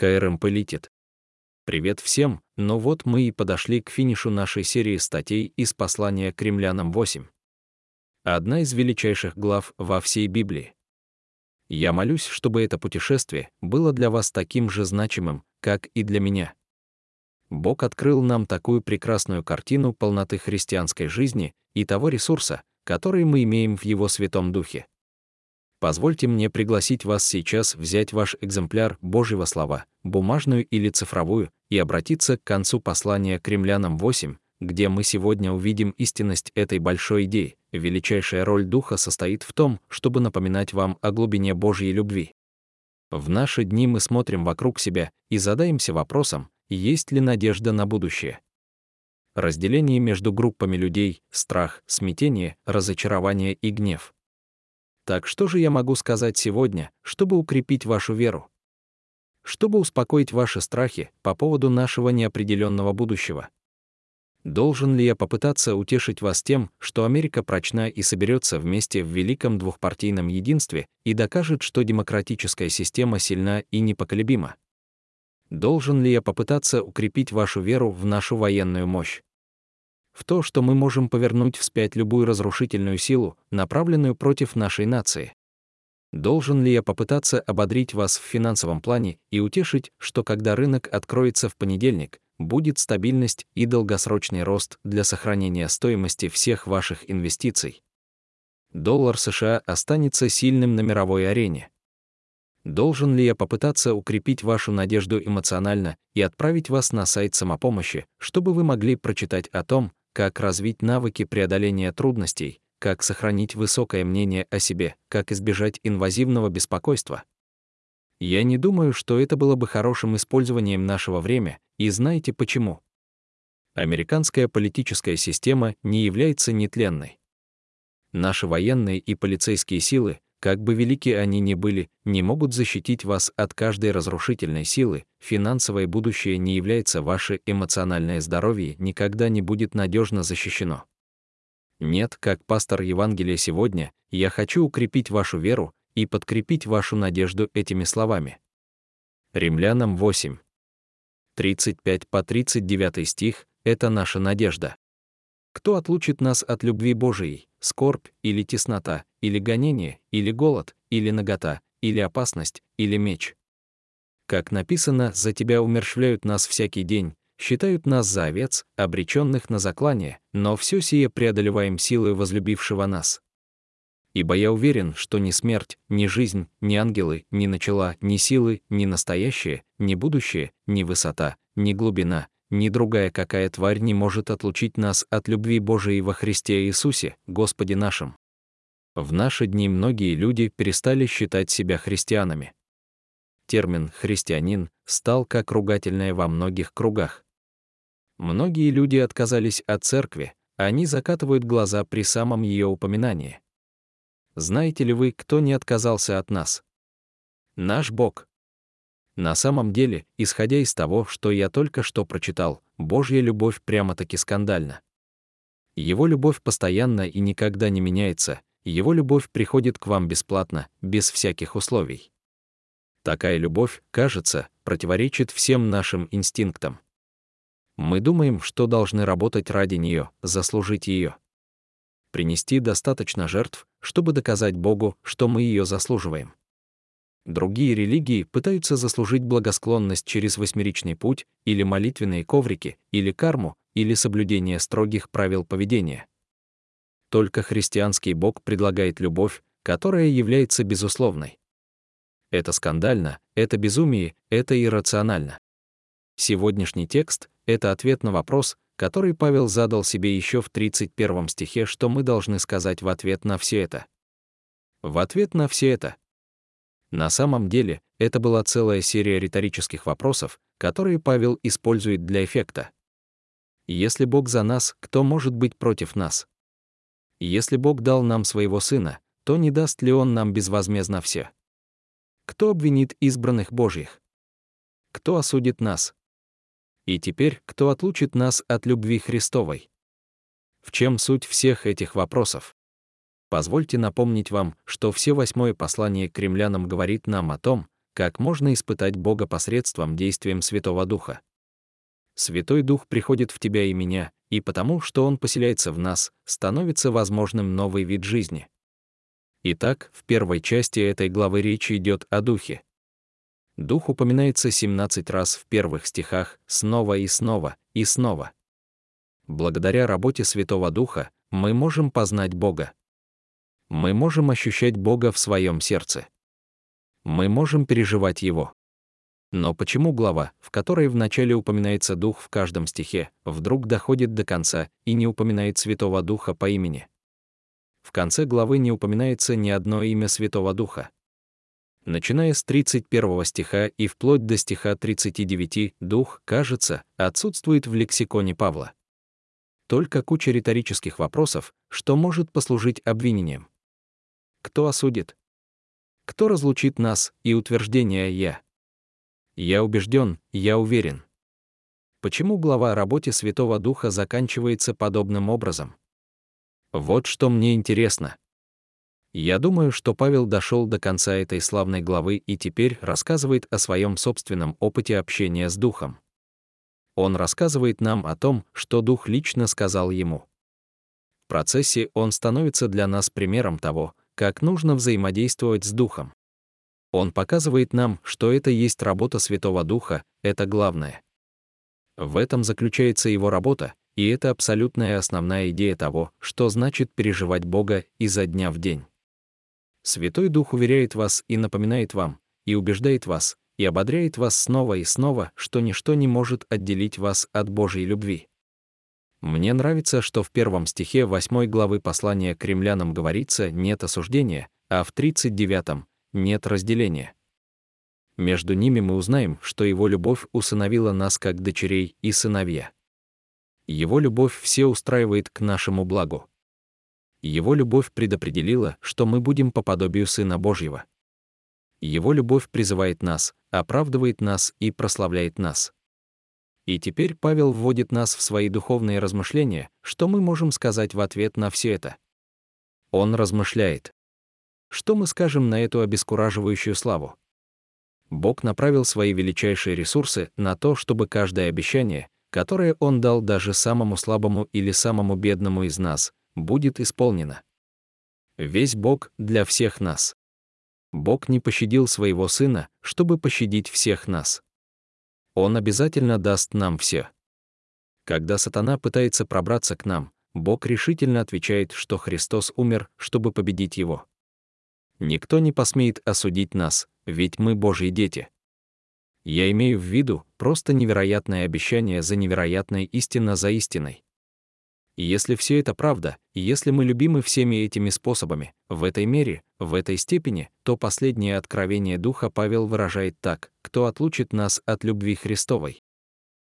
КРМ полетит. Привет всем, ну вот мы и подошли к финишу нашей серии статей из послания к римлянам 8. Одна из величайших глав во всей Библии. Я молюсь, чтобы это путешествие было для вас таким же значимым, как и для меня. Бог открыл нам такую прекрасную картину полноты христианской жизни и того ресурса, который мы имеем в Его Святом Духе. Позвольте мне пригласить вас сейчас взять ваш экземпляр Божьего слова, бумажную или цифровую, и обратиться к концу послания к римлянам 8, где мы сегодня увидим истинность этой большой идеи. Величайшая роль Духа состоит в том, чтобы напоминать вам о глубине Божьей любви. В наши дни мы смотрим вокруг себя и задаемся вопросом, есть ли надежда на будущее. Разделение между группами людей, страх, смятение, разочарование и гнев. Так что же я могу сказать сегодня, чтобы укрепить вашу веру? Чтобы успокоить ваши страхи по поводу нашего неопределенного будущего? Должен ли я попытаться утешить вас тем, что Америка прочна и соберется вместе в великом двухпартийном единстве и докажет, что демократическая система сильна и непоколебима? Должен ли я попытаться укрепить вашу веру в нашу военную мощь? В то, что мы можем повернуть вспять любую разрушительную силу, направленную против нашей нации. Должен ли я попытаться ободрить вас в финансовом плане и утешить, что когда рынок откроется в понедельник, будет стабильность и долгосрочный рост для сохранения стоимости всех ваших инвестиций? Доллар США останется сильным на мировой арене. Должен ли я попытаться укрепить вашу надежду эмоционально и отправить вас на сайт самопомощи, чтобы вы могли прочитать о том, как развить навыки преодоления трудностей, как сохранить высокое мнение о себе, как избежать инвазивного беспокойства. Я не думаю, что это было бы хорошим использованием нашего времени, и знаете почему? Американская политическая система не является нетленной. Наши военные и полицейские силы, как бы велики они ни были, не могут защитить вас от каждой разрушительной силы, финансовое будущее не является ваше эмоциональное здоровье никогда не будет надежно защищено. Нет, как пастор Евангелия сегодня, я хочу укрепить вашу веру и подкрепить вашу надежду этими словами. Римлянам 8. 35 по 39 стих — это наша надежда. Кто отлучит нас от любви Божией, скорбь или теснота, или гонение, или голод, или нагота, или опасность, или меч? Как написано, за тебя умерщвляют нас всякий день, считают нас за овец, обреченных на заклание, но все сие преодолеваем силой возлюбившего нас. Ибо я уверен, что ни смерть, ни жизнь, ни ангелы, ни начала, ни силы, ни настоящее, ни будущее, ни высота, ни глубина, ни другая какая тварь не может отлучить нас от любви Божией во Христе Иисусе, Господе нашим. В наши дни многие люди перестали считать себя христианами. Термин «христианин» стал как ругательное во многих кругах. Многие люди отказались от церкви, они закатывают глаза при самом ее упоминании. Знаете ли вы, кто не отказался от нас? Наш Бог. На самом деле, исходя из того, что я только что прочитал, Божья любовь прямо-таки скандальна. Его любовь постоянна и никогда не меняется, его любовь приходит к вам бесплатно, без всяких условий. Такая любовь, кажется, противоречит всем нашим инстинктам. Мы думаем, что должны работать ради нее, заслужить ее. Принести достаточно жертв, чтобы доказать Богу, что мы ее заслуживаем. Другие религии пытаются заслужить благосклонность через восьмеричный путь, или молитвенные коврики, или карму, или соблюдение строгих правил поведения. Только христианский Бог предлагает любовь, которая является безусловной. Это скандально, это безумие, это иррационально. Сегодняшний текст — это ответ на вопрос, который Павел задал себе еще в 31 стихе, что мы должны сказать в ответ на все это. В ответ на все это на самом деле, это была целая серия риторических вопросов, которые Павел использует для эффекта. Если Бог за нас, кто может быть против нас? Если Бог дал нам своего Сына, то не даст ли Он нам безвозмездно все? Кто обвинит избранных Божьих? Кто осудит нас? И теперь, кто отлучит нас от любви Христовой? В чем суть всех этих вопросов? Позвольте напомнить вам, что все восьмое послание к римлянам говорит нам о том, как можно испытать Бога посредством действием Святого Духа. Святой Дух приходит в тебя и меня, и потому, что Он поселяется в нас, становится возможным новый вид жизни. Итак, в первой части этой главы речь идет о Духе. Дух упоминается 17 раз в первых стихах, снова и снова, и снова. Благодаря работе Святого Духа мы можем познать Бога. Мы можем ощущать Бога в своем сердце. Мы можем переживать Его. Но почему глава, в которой вначале упоминается Дух в каждом стихе, вдруг доходит до конца и не упоминает Святого Духа по имени? В конце главы не упоминается ни одно имя Святого Духа. Начиная с 31 стиха и вплоть до стиха 39, Дух, кажется, отсутствует в лексиконе Павла. Только куча риторических вопросов, что может послужить обвинением. Кто осудит? Кто разлучит нас и утверждение «я»? Я убежден, я уверен. Почему глава о работе Святого Духа заканчивается подобным образом? Вот что мне интересно. Я думаю, что Павел дошел до конца этой славной главы и теперь рассказывает о своем собственном опыте общения с Духом. Он рассказывает нам о том, что Дух лично сказал ему. В процессе он становится для нас примером того, как нужно взаимодействовать с Духом. Он показывает нам, что это есть работа Святого Духа, это главное. В этом заключается его работа, и это абсолютная основная идея того, что значит переживать Бога изо дня в день. Святой Дух уверяет вас и напоминает вам, и убеждает вас, и ободряет вас снова и снова, что ничто не может отделить вас от Божьей любви. Мне нравится, что в первом стихе 8 главы послания к римлянам говорится «нет осуждения», а в 39 нет разделения. Между ними мы узнаем, что Его любовь усыновила нас как дочерей и сыновья. Его любовь все устраивает к нашему благу. Его любовь предопределила, что мы будем по подобию Сына Божьего. Его любовь призывает нас, оправдывает нас и прославляет нас. И теперь Павел вводит нас в свои духовные размышления, что мы можем сказать в ответ на все это. Он размышляет. Что мы скажем на эту обескураживающую славу? Бог направил свои величайшие ресурсы на то, чтобы каждое обещание, которое Он дал даже самому слабому или самому бедному из нас, будет исполнено. Весь Бог для всех нас. Бог не пощадил своего Сына, чтобы пощадить всех нас. Он обязательно даст нам все. Когда сатана пытается пробраться к нам, Бог решительно отвечает, что Христос умер, чтобы победить его. Никто не посмеет осудить нас, ведь мы Божьи дети. Я имею в виду просто невероятное обещание за невероятной истина за истиной. Если все это правда, и если мы любимы всеми этими способами, в этой мере, в этой степени, то последнее откровение Духа Павел выражает так, кто отлучит нас от любви Христовой.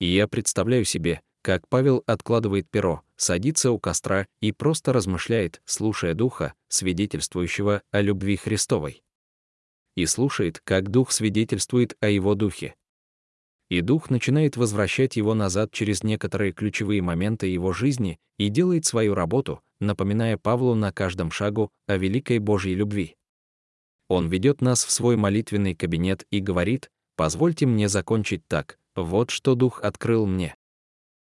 И я представляю себе, как Павел откладывает перо, садится у костра и просто размышляет, слушая Духа, свидетельствующего о любви Христовой. И слушает, как Дух свидетельствует о его Духе. И Дух начинает возвращать его назад через некоторые ключевые моменты его жизни и делает свою работу, напоминая Павлу на каждом шагу о великой Божьей любви. Он ведет нас в свой молитвенный кабинет и говорит, «Позвольте мне закончить так, вот что Дух открыл мне».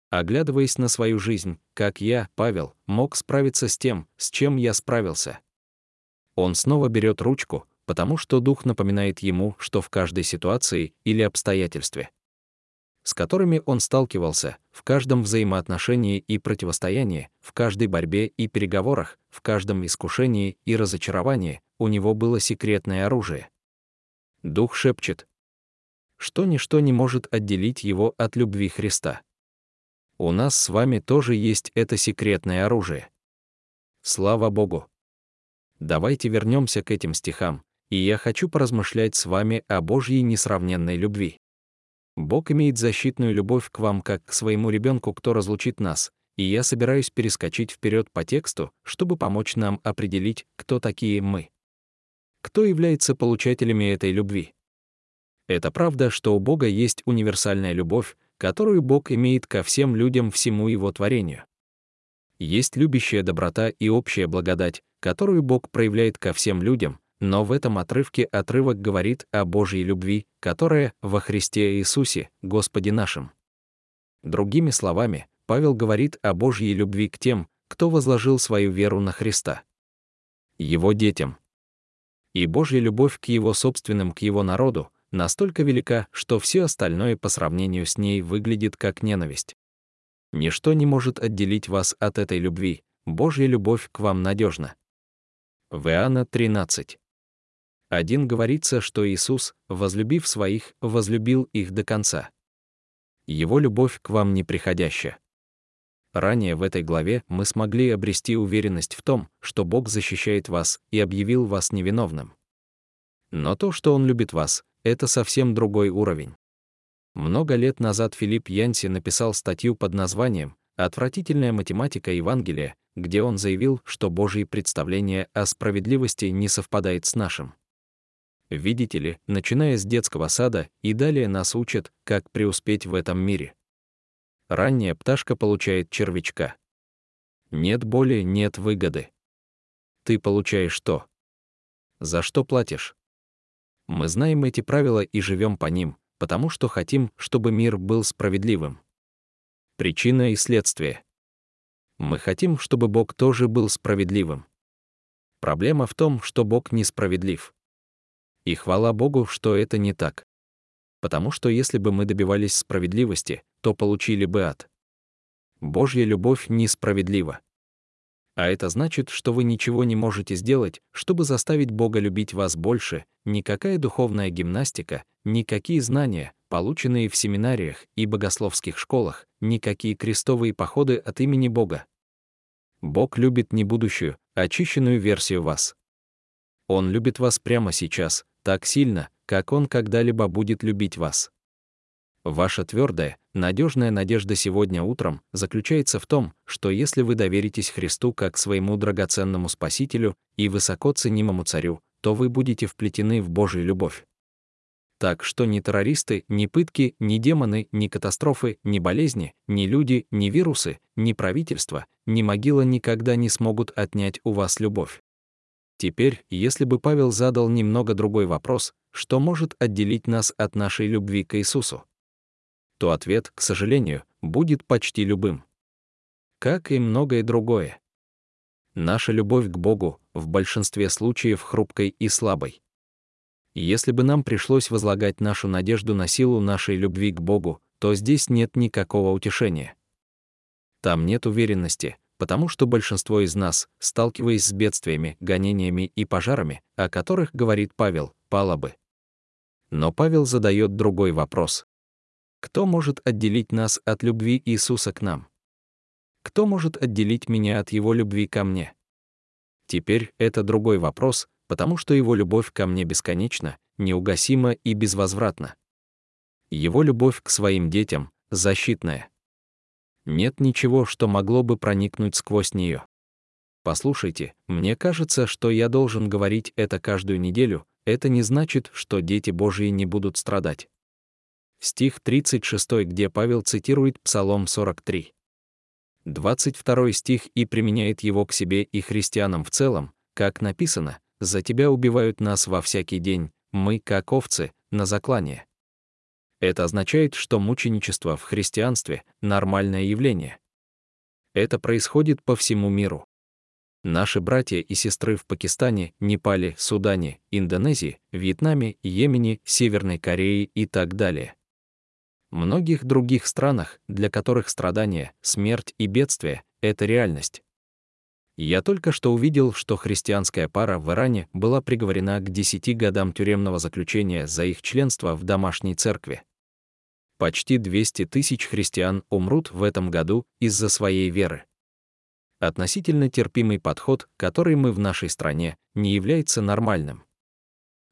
Оглядываясь на свою жизнь, как я, Павел, мог справиться с тем, с чем я справился. Он снова берет ручку, потому что дух напоминает ему, что в каждой ситуации или обстоятельстве, с которыми он сталкивался, в каждом взаимоотношении и противостоянии, в каждой борьбе и переговорах, в каждом искушении и разочаровании у него было секретное оружие. Дух шепчет, что ничто не может отделить его от любви Христа у нас с вами тоже есть это секретное оружие. Слава Богу! Давайте вернемся к этим стихам, и я хочу поразмышлять с вами о Божьей несравненной любви. Бог имеет защитную любовь к вам как к своему ребенку, кто разлучит нас, и я собираюсь перескочить вперед по тексту, чтобы помочь нам определить, кто такие мы. Кто является получателями этой любви? Это правда, что у Бога есть универсальная любовь, которую Бог имеет ко всем людям всему Его творению. Есть любящая доброта и общая благодать, которую Бог проявляет ко всем людям, но в этом отрывке отрывок говорит о Божьей любви, которая во Христе Иисусе, Господе нашим. Другими словами, Павел говорит о Божьей любви к тем, кто возложил свою веру на Христа. Его детям. И Божья любовь к его собственным, к его народу, настолько велика, что все остальное по сравнению с ней выглядит как ненависть. Ничто не может отделить вас от этой любви, Божья любовь к вам надежна. В Иоанна 13. Один говорится, что Иисус, возлюбив своих, возлюбил их до конца. Его любовь к вам неприходящая. Ранее в этой главе мы смогли обрести уверенность в том, что Бог защищает вас и объявил вас невиновным. Но то, что Он любит вас, это совсем другой уровень. Много лет назад Филипп Янси написал статью под названием «Отвратительная математика Евангелия», где он заявил, что Божье представление о справедливости не совпадает с нашим. Видите ли, начиная с детского сада и далее нас учат, как преуспеть в этом мире. Ранняя пташка получает червячка. Нет боли, нет выгоды. Ты получаешь что? За что платишь? Мы знаем эти правила и живем по ним, потому что хотим, чтобы мир был справедливым. Причина и следствие. Мы хотим, чтобы Бог тоже был справедливым. Проблема в том, что Бог несправедлив. И хвала Богу, что это не так. Потому что если бы мы добивались справедливости, то получили бы ад. Божья любовь несправедлива. А это значит, что вы ничего не можете сделать, чтобы заставить Бога любить вас больше, никакая духовная гимнастика, никакие знания, полученные в семинариях и богословских школах, никакие крестовые походы от имени Бога. Бог любит не будущую, а очищенную версию вас. Он любит вас прямо сейчас, так сильно, как Он когда-либо будет любить вас. Ваша твердая, надежная надежда сегодня утром заключается в том, что если вы доверитесь Христу как своему драгоценному Спасителю и высоко ценимому Царю, то вы будете вплетены в Божию любовь. Так что ни террористы, ни пытки, ни демоны, ни катастрофы, ни болезни, ни люди, ни вирусы, ни правительство, ни могила никогда не смогут отнять у вас любовь. Теперь, если бы Павел задал немного другой вопрос, что может отделить нас от нашей любви к Иисусу? То ответ, к сожалению, будет почти любым. Как и многое другое. Наша любовь к Богу в большинстве случаев хрупкой и слабой. Если бы нам пришлось возлагать нашу надежду на силу нашей любви к Богу, то здесь нет никакого утешения. Там нет уверенности, потому что большинство из нас, сталкиваясь с бедствиями, гонениями и пожарами, о которых говорит Павел, пало бы. Но Павел задает другой вопрос. Кто может отделить нас от любви Иисуса к нам? Кто может отделить меня от Его любви ко мне? Теперь это другой вопрос, потому что Его любовь ко мне бесконечна, неугасима и безвозвратна. Его любовь к своим детям — защитная нет ничего, что могло бы проникнуть сквозь нее. Послушайте, мне кажется, что я должен говорить это каждую неделю, это не значит, что дети Божьи не будут страдать. Стих 36, где Павел цитирует Псалом 43. 22 стих и применяет его к себе и христианам в целом, как написано, «За тебя убивают нас во всякий день, мы, как овцы, на заклание». Это означает, что мученичество в христианстве — нормальное явление. Это происходит по всему миру. Наши братья и сестры в Пакистане, Непале, Судане, Индонезии, Вьетнаме, Йемене, Северной Корее и так далее. Многих других странах, для которых страдания, смерть и бедствие — это реальность. Я только что увидел, что христианская пара в Иране была приговорена к 10 годам тюремного заключения за их членство в домашней церкви почти 200 тысяч христиан умрут в этом году из-за своей веры. Относительно терпимый подход, который мы в нашей стране, не является нормальным.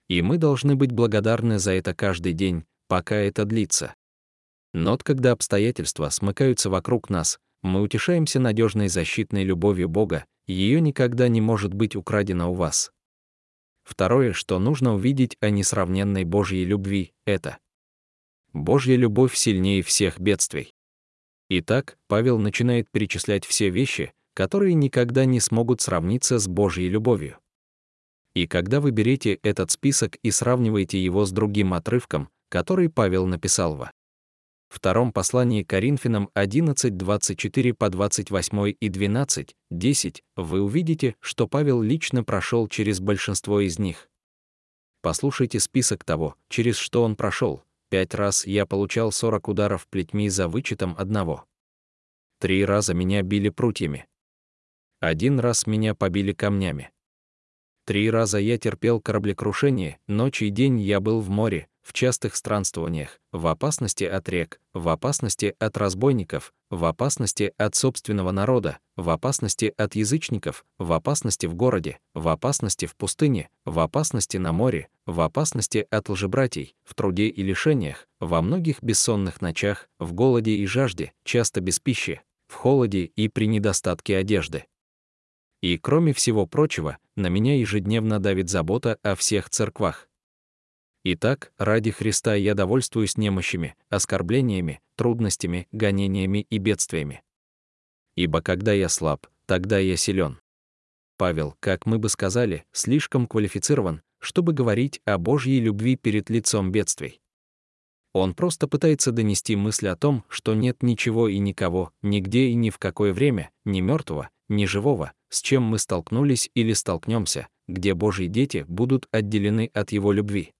И мы должны быть благодарны за это каждый день, пока это длится. Но когда обстоятельства смыкаются вокруг нас, мы утешаемся надежной защитной любовью Бога, ее никогда не может быть украдено у вас. Второе, что нужно увидеть о несравненной Божьей любви, это Божья любовь сильнее всех бедствий. Итак, Павел начинает перечислять все вещи, которые никогда не смогут сравниться с Божьей любовью. И когда вы берете этот список и сравниваете его с другим отрывком, который Павел написал во втором послании Коринфянам 11:24 по 28 и 12:10, вы увидите, что Павел лично прошел через большинство из них. Послушайте список того, через что он прошел. Пять раз я получал 40 ударов плетьми за вычетом одного. Три раза меня били прутьями. Один раз меня побили камнями. Три раза я терпел кораблекрушение, ночь и день я был в море, в частых странствованиях, в опасности от рек, в опасности от разбойников, в опасности от собственного народа, в опасности от язычников, в опасности в городе, в опасности в пустыне, в опасности на море, в опасности от лжебратьей, в труде и лишениях, во многих бессонных ночах, в голоде и жажде, часто без пищи, в холоде и при недостатке одежды. И кроме всего прочего, на меня ежедневно давит забота о всех церквах. Итак, ради Христа я довольствуюсь немощами, оскорблениями, трудностями, гонениями и бедствиями. Ибо когда я слаб, тогда я силен. Павел, как мы бы сказали, слишком квалифицирован, чтобы говорить о Божьей любви перед лицом бедствий. Он просто пытается донести мысль о том, что нет ничего и никого, нигде и ни в какое время, ни мертвого, ни живого, с чем мы столкнулись или столкнемся, где Божьи дети будут отделены от Его любви.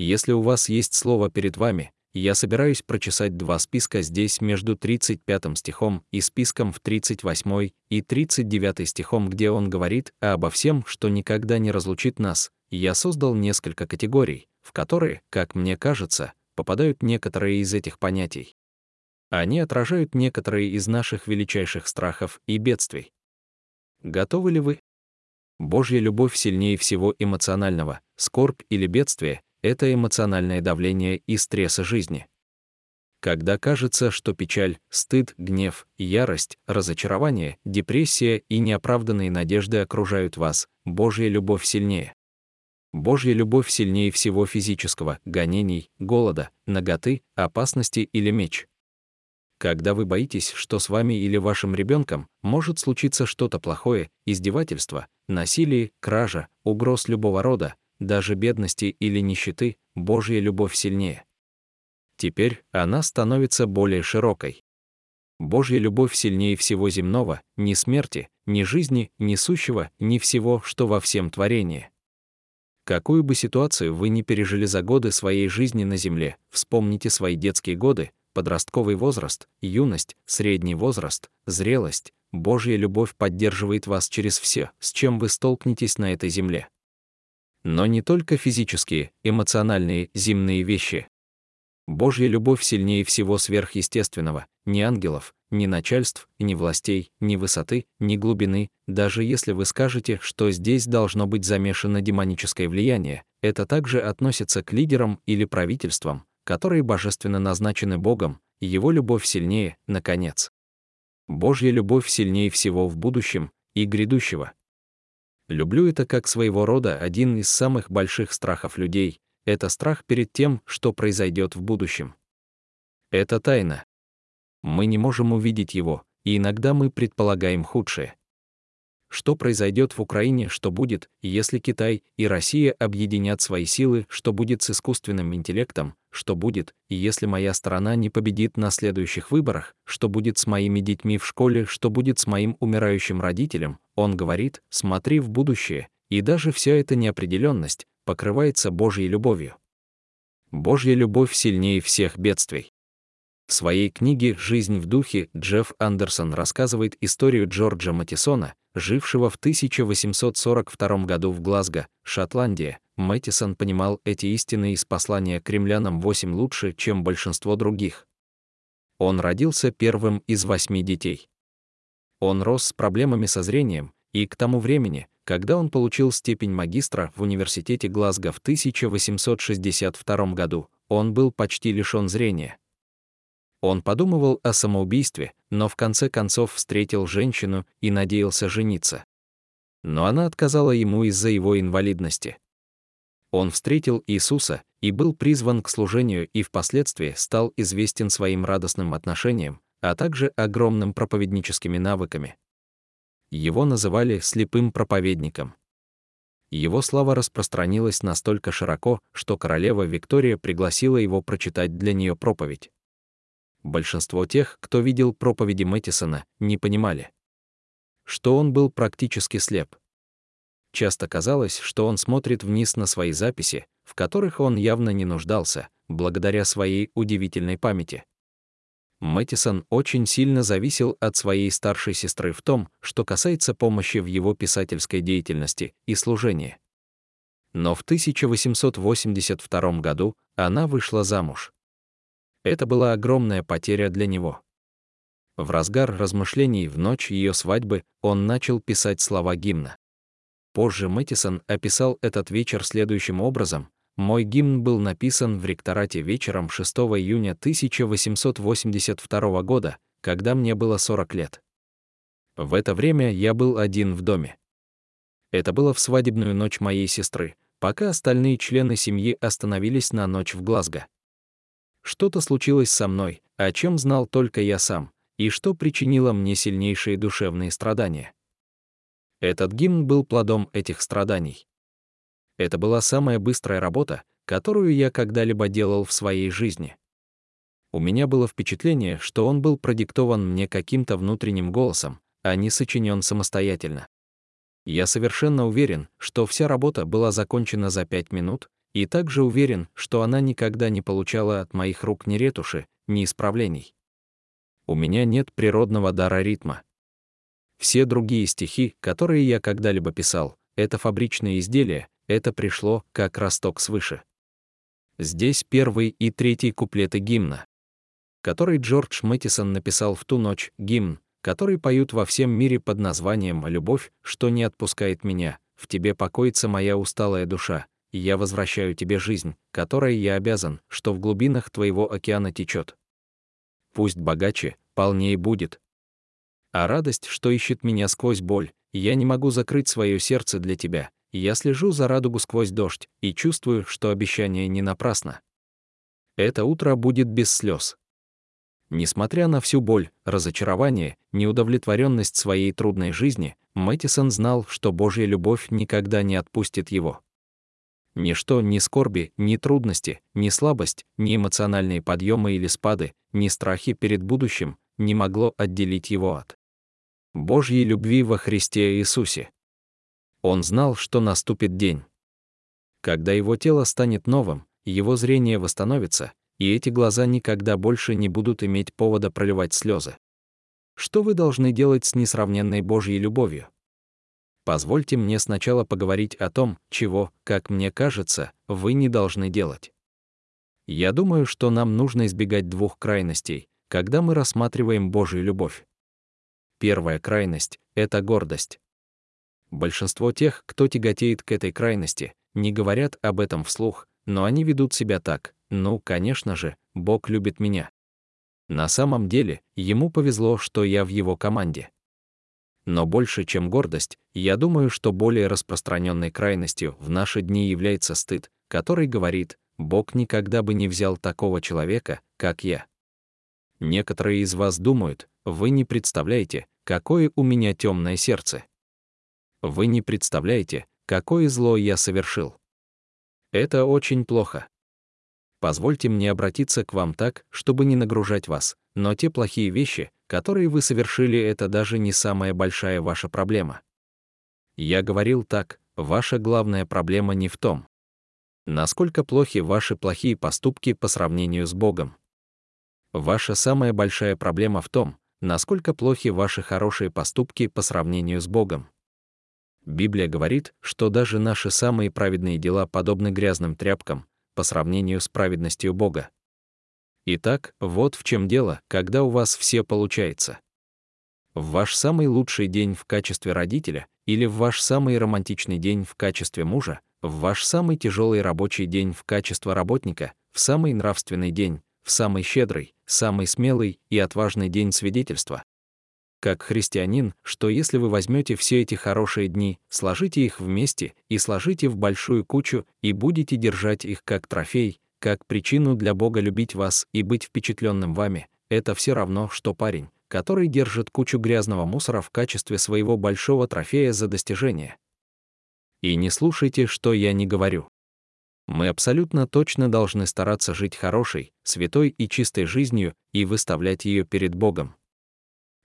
Если у вас есть слово перед вами, я собираюсь прочесать два списка здесь между 35 стихом и списком в 38 и 39 стихом, где он говорит обо всем, что никогда не разлучит нас. Я создал несколько категорий, в которые, как мне кажется, попадают некоторые из этих понятий. Они отражают некоторые из наших величайших страхов и бедствий. Готовы ли вы? Божья любовь сильнее всего эмоционального, скорбь или бедствие — это эмоциональное давление и стресса жизни. Когда кажется, что печаль, стыд, гнев, ярость, разочарование, депрессия и неоправданные надежды окружают вас, Божья любовь сильнее. Божья любовь сильнее всего физического, гонений, голода, наготы, опасности или меч когда вы боитесь, что с вами или вашим ребенком может случиться что-то плохое, издевательство, насилие, кража, угроз любого рода, даже бедности или нищеты, Божья любовь сильнее. Теперь она становится более широкой. Божья любовь сильнее всего земного, ни смерти, ни жизни, ни сущего, ни всего, что во всем творении. Какую бы ситуацию вы ни пережили за годы своей жизни на земле, вспомните свои детские годы, подростковый возраст, юность, средний возраст, зрелость, Божья любовь поддерживает вас через все, с чем вы столкнетесь на этой земле. Но не только физические, эмоциональные, земные вещи. Божья любовь сильнее всего сверхъестественного, ни ангелов, ни начальств, ни властей, ни высоты, ни глубины, даже если вы скажете, что здесь должно быть замешано демоническое влияние, это также относится к лидерам или правительствам, которые божественно назначены Богом, Его любовь сильнее, наконец. Божья любовь сильнее всего в будущем и грядущего. Люблю это как своего рода один из самых больших страхов людей, это страх перед тем, что произойдет в будущем. Это тайна. Мы не можем увидеть его, и иногда мы предполагаем худшее что произойдет в Украине, что будет, если Китай и Россия объединят свои силы, что будет с искусственным интеллектом, что будет, если моя страна не победит на следующих выборах, что будет с моими детьми в школе, что будет с моим умирающим родителем, он говорит, смотри в будущее, и даже вся эта неопределенность покрывается Божьей любовью. Божья любовь сильнее всех бедствий. В своей книге «Жизнь в духе» Джефф Андерсон рассказывает историю Джорджа Матисона, жившего в 1842 году в Глазго, Шотландия. Мэттисон понимал эти истины из послания к римлянам 8 лучше, чем большинство других. Он родился первым из восьми детей. Он рос с проблемами со зрением, и к тому времени, когда он получил степень магистра в университете Глазго в 1862 году, он был почти лишён зрения. Он подумывал о самоубийстве, но в конце концов встретил женщину и надеялся жениться. Но она отказала ему из-за его инвалидности. Он встретил Иисуса и был призван к служению и впоследствии стал известен своим радостным отношением, а также огромным проповедническими навыками. Его называли слепым проповедником. Его слава распространилась настолько широко, что королева Виктория пригласила его прочитать для нее проповедь. Большинство тех, кто видел проповеди Мэттисона, не понимали, что он был практически слеп. Часто казалось, что он смотрит вниз на свои записи, в которых он явно не нуждался, благодаря своей удивительной памяти. Мэттисон очень сильно зависел от своей старшей сестры в том, что касается помощи в его писательской деятельности и служении. Но в 1882 году она вышла замуж. Это была огромная потеря для него. В разгар размышлений в ночь ее свадьбы он начал писать слова гимна. Позже Мэттисон описал этот вечер следующим образом, мой гимн был написан в ректорате вечером 6 июня 1882 года, когда мне было 40 лет. В это время я был один в доме. Это было в свадебную ночь моей сестры, пока остальные члены семьи остановились на ночь в Глазго. Что-то случилось со мной, о чем знал только я сам, и что причинило мне сильнейшие душевные страдания. Этот гимн был плодом этих страданий. Это была самая быстрая работа, которую я когда-либо делал в своей жизни. У меня было впечатление, что он был продиктован мне каким-то внутренним голосом, а не сочинен самостоятельно. Я совершенно уверен, что вся работа была закончена за пять минут, и также уверен, что она никогда не получала от моих рук ни ретуши, ни исправлений. У меня нет природного дара ритма. Все другие стихи, которые я когда-либо писал, это фабричные изделия, это пришло как росток свыше. Здесь первый и третий куплеты гимна, который Джордж Мэттисон написал в ту ночь, гимн, который поют во всем мире под названием «Любовь, что не отпускает меня, в тебе покоится моя усталая душа, и я возвращаю тебе жизнь, которой я обязан, что в глубинах твоего океана течет. Пусть богаче, полнее будет. А радость, что ищет меня сквозь боль, я не могу закрыть свое сердце для тебя, я слежу за радугу сквозь дождь и чувствую, что обещание не напрасно. Это утро будет без слез. Несмотря на всю боль, разочарование, неудовлетворенность своей трудной жизни, Мэттисон знал, что Божья любовь никогда не отпустит его. Ничто, ни скорби, ни трудности, ни слабость, ни эмоциональные подъемы или спады, ни страхи перед будущим не могло отделить его от Божьей любви во Христе Иисусе. Он знал, что наступит день. Когда его тело станет новым, его зрение восстановится, и эти глаза никогда больше не будут иметь повода проливать слезы. Что вы должны делать с несравненной Божьей любовью? Позвольте мне сначала поговорить о том, чего, как мне кажется, вы не должны делать. Я думаю, что нам нужно избегать двух крайностей, когда мы рассматриваем Божью любовь. Первая крайность — это гордость. Большинство тех, кто тяготеет к этой крайности, не говорят об этом вслух, но они ведут себя так. Ну, конечно же, Бог любит меня. На самом деле, ему повезло, что я в его команде. Но больше, чем гордость, я думаю, что более распространенной крайностью в наши дни является стыд, который говорит, Бог никогда бы не взял такого человека, как я. Некоторые из вас думают, вы не представляете, какое у меня темное сердце. Вы не представляете, какое зло я совершил. Это очень плохо. Позвольте мне обратиться к вам так, чтобы не нагружать вас, но те плохие вещи, которые вы совершили, это даже не самая большая ваша проблема. Я говорил так, ваша главная проблема не в том, насколько плохи ваши плохие поступки по сравнению с Богом. Ваша самая большая проблема в том, насколько плохи ваши хорошие поступки по сравнению с Богом. Библия говорит, что даже наши самые праведные дела подобны грязным тряпкам по сравнению с праведностью Бога. Итак, вот в чем дело, когда у вас все получается. В ваш самый лучший день в качестве родителя или в ваш самый романтичный день в качестве мужа, в ваш самый тяжелый рабочий день в качестве работника, в самый нравственный день, в самый щедрый, самый смелый и отважный день свидетельства, как христианин, что если вы возьмете все эти хорошие дни, сложите их вместе и сложите в большую кучу и будете держать их как трофей, как причину для Бога любить вас и быть впечатленным вами, это все равно, что парень, который держит кучу грязного мусора в качестве своего большого трофея за достижение. И не слушайте, что я не говорю. Мы абсолютно точно должны стараться жить хорошей, святой и чистой жизнью и выставлять ее перед Богом.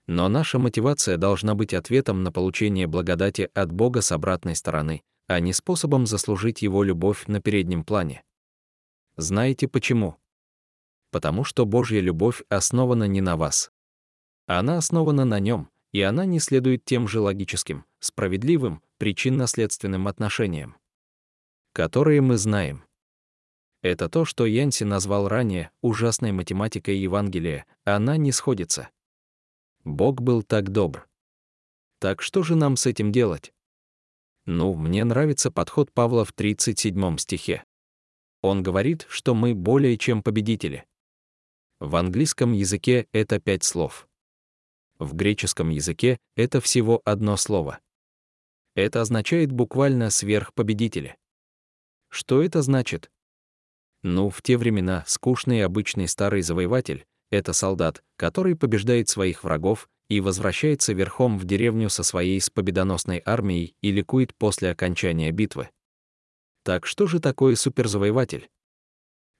Но наша мотивация должна быть ответом на получение благодати от Бога с обратной стороны, а не способом заслужить Его любовь на переднем плане. Знаете почему? Потому что Божья любовь основана не на вас. Она основана на Нем, и она не следует тем же логическим, справедливым, причинно-следственным отношениям, которые мы знаем. Это то, что Янси назвал ранее ужасной математикой Евангелия, она не сходится. Бог был так добр. Так что же нам с этим делать? Ну, мне нравится подход Павла в 37 стихе. Он говорит, что мы более чем победители. В английском языке это пять слов. В греческом языке это всего одно слово. Это означает буквально сверхпобедители. Что это значит? Ну, в те времена скучный обычный старый завоеватель — это солдат, который побеждает своих врагов и возвращается верхом в деревню со своей победоносной армией и ликует после окончания битвы. Так что же такое суперзавоеватель?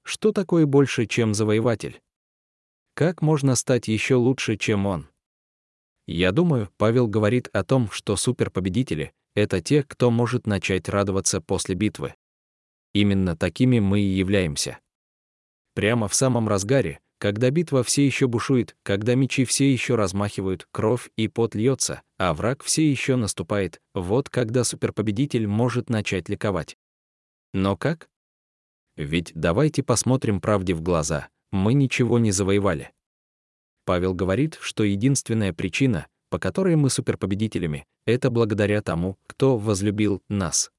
Что такое больше, чем завоеватель? Как можно стать еще лучше, чем он? Я думаю, Павел говорит о том, что суперпобедители — это те, кто может начать радоваться после битвы. Именно такими мы и являемся. Прямо в самом разгаре, когда битва все еще бушует, когда мечи все еще размахивают, кровь и пот льется, а враг все еще наступает, вот когда суперпобедитель может начать ликовать. Но как? Ведь давайте посмотрим правде в глаза, мы ничего не завоевали. Павел говорит, что единственная причина, по которой мы суперпобедителями, это благодаря тому, кто возлюбил нас.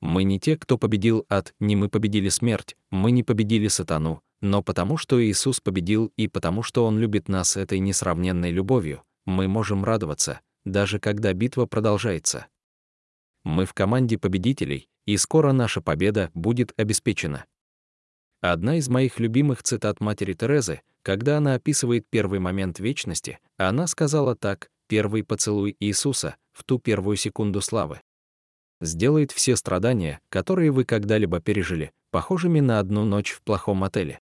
Мы не те, кто победил ад, не мы победили смерть, мы не победили сатану, но потому что Иисус победил и потому что Он любит нас этой несравненной любовью, мы можем радоваться, даже когда битва продолжается. Мы в команде победителей, и скоро наша победа будет обеспечена. Одна из моих любимых цитат матери Терезы, когда она описывает первый момент вечности, она сказала так, первый поцелуй Иисуса, в ту первую секунду славы сделает все страдания, которые вы когда-либо пережили, похожими на одну ночь в плохом отеле.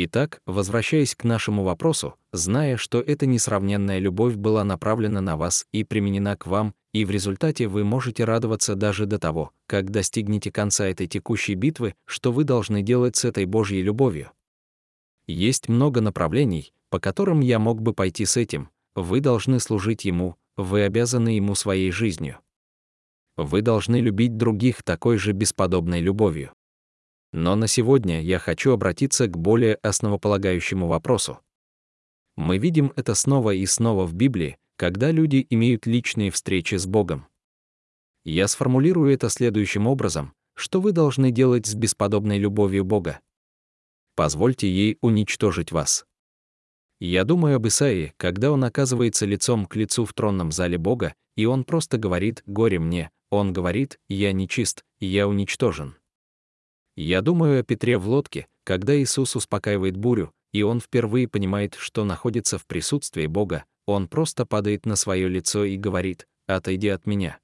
Итак, возвращаясь к нашему вопросу, зная, что эта несравненная любовь была направлена на вас и применена к вам, и в результате вы можете радоваться даже до того, как достигнете конца этой текущей битвы, что вы должны делать с этой Божьей любовью. Есть много направлений, по которым я мог бы пойти с этим. Вы должны служить Ему, вы обязаны Ему своей жизнью вы должны любить других такой же бесподобной любовью. Но на сегодня я хочу обратиться к более основополагающему вопросу. Мы видим это снова и снова в Библии, когда люди имеют личные встречи с Богом. Я сформулирую это следующим образом, что вы должны делать с бесподобной любовью Бога. Позвольте ей уничтожить вас. Я думаю об Исаии, когда он оказывается лицом к лицу в тронном зале Бога, и он просто говорит «Горе мне», он говорит «Я нечист, я уничтожен». Я думаю о Петре в лодке, когда Иисус успокаивает бурю, и он впервые понимает, что находится в присутствии Бога, он просто падает на свое лицо и говорит «Отойди от меня».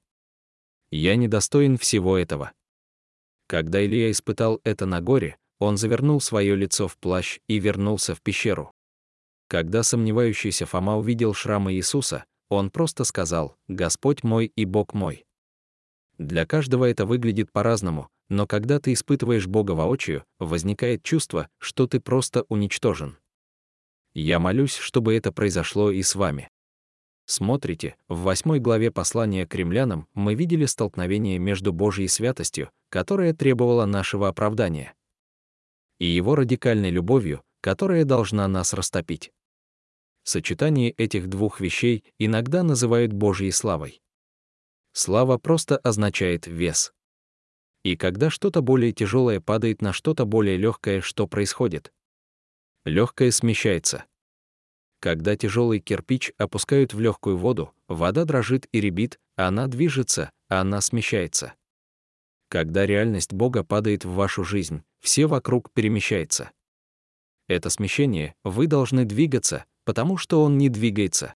Я недостоин всего этого. Когда Илья испытал это на горе, он завернул свое лицо в плащ и вернулся в пещеру. Когда сомневающийся Фома увидел шрамы Иисуса, он просто сказал «Господь мой и Бог мой». Для каждого это выглядит по-разному, но когда ты испытываешь Бога воочию, возникает чувство, что ты просто уничтожен. Я молюсь, чтобы это произошло и с вами. Смотрите, в восьмой главе послания к римлянам мы видели столкновение между Божьей святостью, которая требовала нашего оправдания, и его радикальной любовью, которая должна нас растопить. Сочетание этих двух вещей иногда называют Божьей славой. Слава просто означает вес. И когда что-то более тяжелое падает на что-то более легкое, что происходит? Легкое смещается. Когда тяжелый кирпич опускают в легкую воду, вода дрожит и ребит, она движется, она смещается. Когда реальность Бога падает в вашу жизнь, все вокруг перемещается. Это смещение, вы должны двигаться, потому что он не двигается.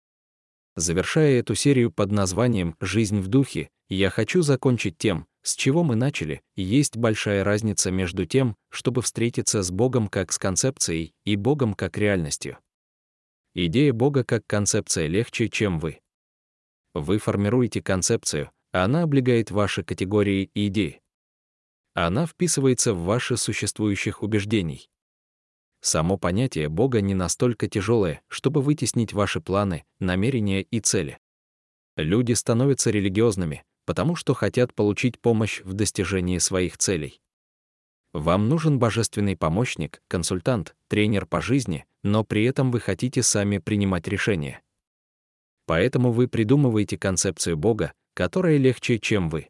Завершая эту серию под названием «Жизнь в духе», я хочу закончить тем, с чего мы начали. Есть большая разница между тем, чтобы встретиться с Богом как с концепцией, и Богом как реальностью. Идея Бога как концепция легче, чем вы. Вы формируете концепцию, а она облегает ваши категории и идеи. Она вписывается в ваши существующих убеждений. Само понятие Бога не настолько тяжелое, чтобы вытеснить ваши планы, намерения и цели. Люди становятся религиозными, потому что хотят получить помощь в достижении своих целей. Вам нужен божественный помощник, консультант, тренер по жизни, но при этом вы хотите сами принимать решения. Поэтому вы придумываете концепцию Бога, которая легче, чем вы.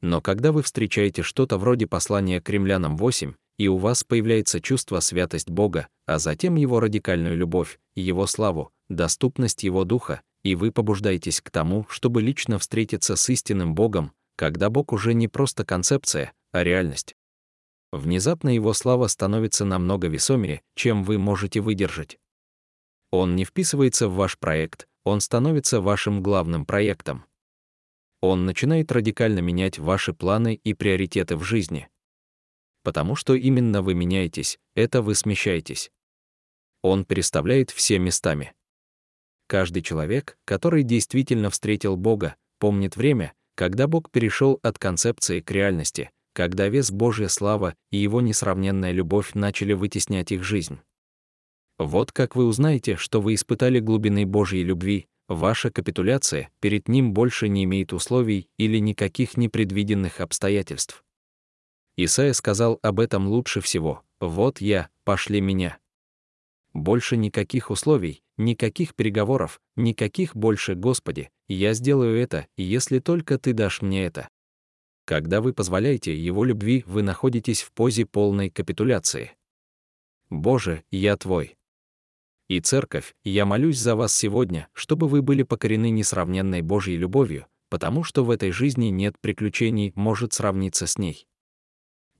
Но когда вы встречаете что-то вроде послания к римлянам 8, и у вас появляется чувство святость Бога, а затем Его радикальную любовь, Его славу, доступность Его Духа, и вы побуждаетесь к тому, чтобы лично встретиться с истинным Богом, когда Бог уже не просто концепция, а реальность. Внезапно Его слава становится намного весомее, чем вы можете выдержать. Он не вписывается в ваш проект, он становится вашим главным проектом. Он начинает радикально менять ваши планы и приоритеты в жизни потому что именно вы меняетесь, это вы смещаетесь. Он переставляет все местами. Каждый человек, который действительно встретил Бога, помнит время, когда Бог перешел от концепции к реальности, когда вес Божья слава и его несравненная любовь начали вытеснять их жизнь. Вот как вы узнаете, что вы испытали глубины Божьей любви, ваша капитуляция перед Ним больше не имеет условий или никаких непредвиденных обстоятельств. Исаия сказал об этом лучше всего. «Вот я, пошли меня». Больше никаких условий, никаких переговоров, никаких больше, Господи, я сделаю это, если только Ты дашь мне это. Когда вы позволяете Его любви, вы находитесь в позе полной капитуляции. Боже, я Твой. И Церковь, я молюсь за вас сегодня, чтобы вы были покорены несравненной Божьей любовью, потому что в этой жизни нет приключений, может сравниться с ней.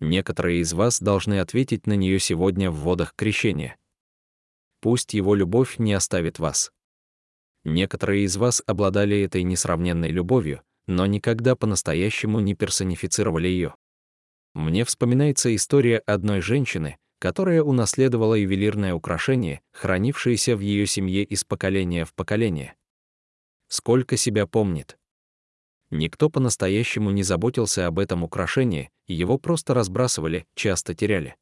Некоторые из вас должны ответить на нее сегодня в водах крещения. Пусть его любовь не оставит вас. Некоторые из вас обладали этой несравненной любовью, но никогда по-настоящему не персонифицировали ее. Мне вспоминается история одной женщины, которая унаследовала ювелирное украшение, хранившееся в ее семье из поколения в поколение. Сколько себя помнит. Никто по-настоящему не заботился об этом украшении, его просто разбрасывали, часто теряли.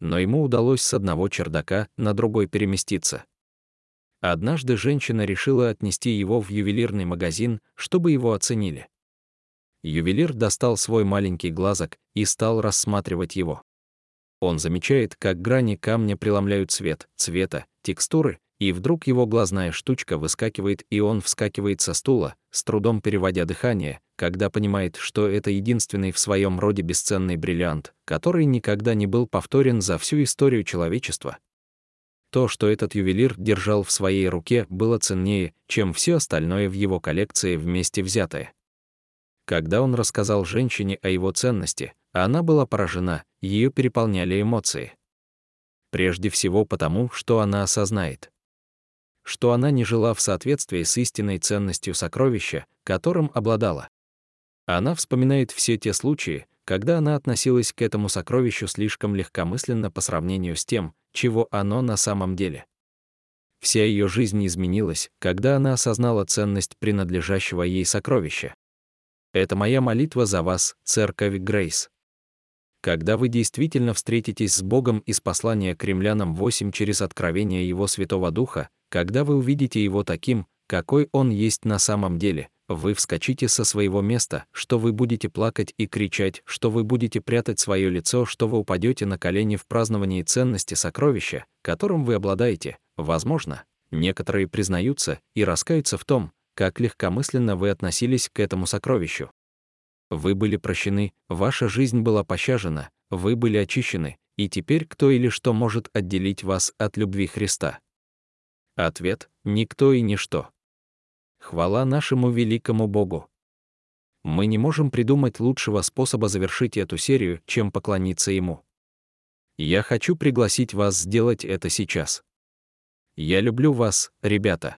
Но ему удалось с одного чердака на другой переместиться. Однажды женщина решила отнести его в ювелирный магазин, чтобы его оценили. Ювелир достал свой маленький глазок и стал рассматривать его. Он замечает, как грани камня преломляют цвет, цвета, текстуры, и вдруг его глазная штучка выскакивает, и он вскакивает со стула, с трудом переводя дыхание, когда понимает, что это единственный в своем роде бесценный бриллиант, который никогда не был повторен за всю историю человечества. То, что этот ювелир держал в своей руке, было ценнее, чем все остальное в его коллекции вместе взятое. Когда он рассказал женщине о его ценности, она была поражена, ее переполняли эмоции. Прежде всего потому, что она осознает — что она не жила в соответствии с истинной ценностью сокровища, которым обладала. Она вспоминает все те случаи, когда она относилась к этому сокровищу слишком легкомысленно по сравнению с тем, чего оно на самом деле. Вся ее жизнь изменилась, когда она осознала ценность принадлежащего ей сокровища. Это моя молитва за вас, Церковь Грейс. Когда вы действительно встретитесь с Богом из послания к римлянам 8 через откровение Его Святого Духа, когда вы увидите его таким, какой он есть на самом деле, вы вскочите со своего места, что вы будете плакать и кричать, что вы будете прятать свое лицо, что вы упадете на колени в праздновании ценности сокровища, которым вы обладаете. Возможно, некоторые признаются и раскаются в том, как легкомысленно вы относились к этому сокровищу. Вы были прощены, ваша жизнь была пощажена, вы были очищены, и теперь кто или что может отделить вас от любви Христа? Ответ — никто и ничто. Хвала нашему великому Богу. Мы не можем придумать лучшего способа завершить эту серию, чем поклониться Ему. Я хочу пригласить вас сделать это сейчас. Я люблю вас, ребята.